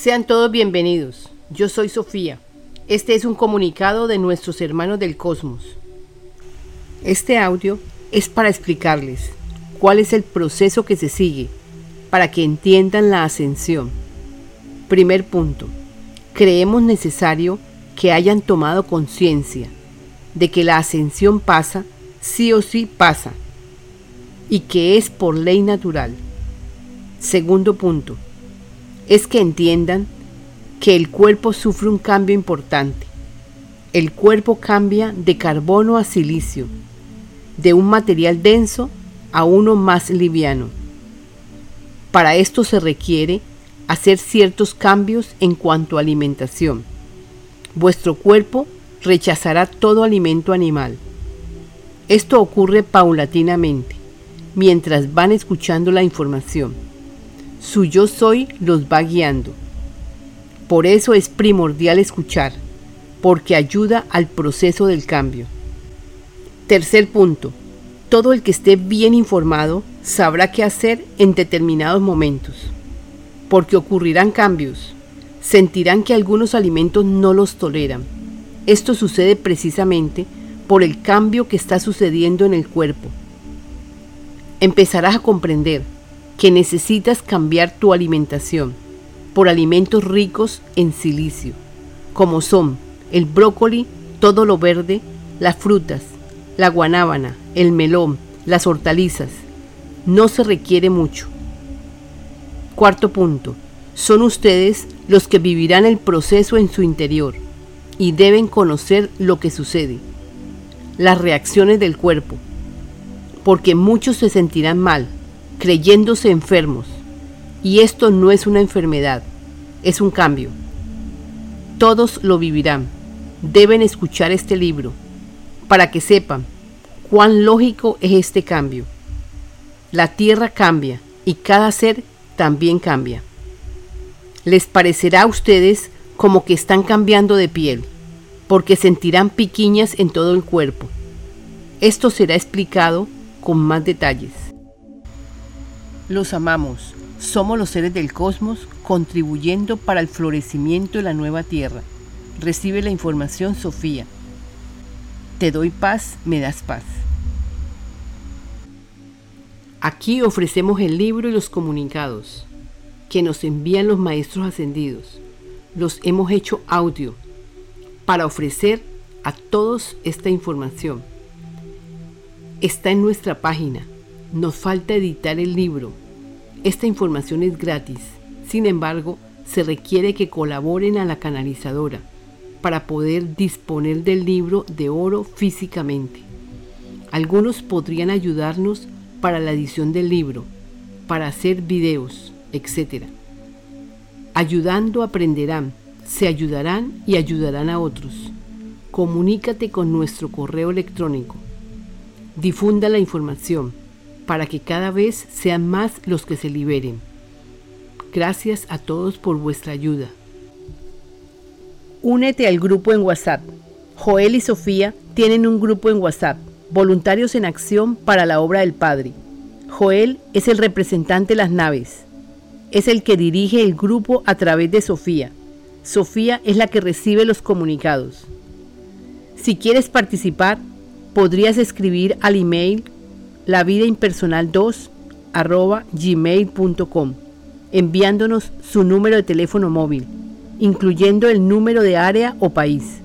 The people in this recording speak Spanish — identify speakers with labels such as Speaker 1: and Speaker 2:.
Speaker 1: Sean todos bienvenidos. Yo soy Sofía. Este es un comunicado de nuestros hermanos del cosmos. Este audio es para explicarles cuál es el proceso que se sigue para que entiendan la ascensión. Primer punto. Creemos necesario que hayan tomado conciencia de que la ascensión pasa, sí o sí pasa, y que es por ley natural. Segundo punto es que entiendan que el cuerpo sufre un cambio importante. El cuerpo cambia de carbono a silicio, de un material denso a uno más liviano. Para esto se requiere hacer ciertos cambios en cuanto a alimentación. Vuestro cuerpo rechazará todo alimento animal. Esto ocurre paulatinamente, mientras van escuchando la información su yo soy los va guiando. Por eso es primordial escuchar, porque ayuda al proceso del cambio. Tercer punto. Todo el que esté bien informado sabrá qué hacer en determinados momentos, porque ocurrirán cambios. Sentirán que algunos alimentos no los toleran. Esto sucede precisamente por el cambio que está sucediendo en el cuerpo. Empezarás a comprender que necesitas cambiar tu alimentación por alimentos ricos en silicio, como son el brócoli, todo lo verde, las frutas, la guanábana, el melón, las hortalizas. No se requiere mucho. Cuarto punto. Son ustedes los que vivirán el proceso en su interior y deben conocer lo que sucede, las reacciones del cuerpo, porque muchos se sentirán mal, creyéndose enfermos. Y esto no es una enfermedad, es un cambio. Todos lo vivirán. Deben escuchar este libro para que sepan cuán lógico es este cambio. La tierra cambia y cada ser también cambia. Les parecerá a ustedes como que están cambiando de piel, porque sentirán piquiñas en todo el cuerpo. Esto será explicado con más detalles. Los amamos. Somos los seres del cosmos contribuyendo para el florecimiento de la nueva tierra. Recibe la información Sofía. Te doy paz, me das paz. Aquí ofrecemos el libro y los comunicados que nos envían los maestros ascendidos. Los hemos hecho audio para ofrecer a todos esta información. Está en nuestra página nos falta editar el libro. Esta información es gratis. Sin embargo, se requiere que colaboren a la canalizadora para poder disponer del libro de oro físicamente. Algunos podrían ayudarnos para la edición del libro, para hacer videos, etc. Ayudando aprenderán, se ayudarán y ayudarán a otros. Comunícate con nuestro correo electrónico. Difunda la información para que cada vez sean más los que se liberen. Gracias a todos por vuestra ayuda. Únete al grupo en WhatsApp. Joel y Sofía tienen un grupo en WhatsApp, Voluntarios en Acción para la Obra del Padre. Joel es el representante de las naves. Es el que dirige el grupo a través de Sofía. Sofía es la que recibe los comunicados. Si quieres participar, podrías escribir al email la vida impersonal 2 arroba gmail.com, enviándonos su número de teléfono móvil, incluyendo el número de área o país.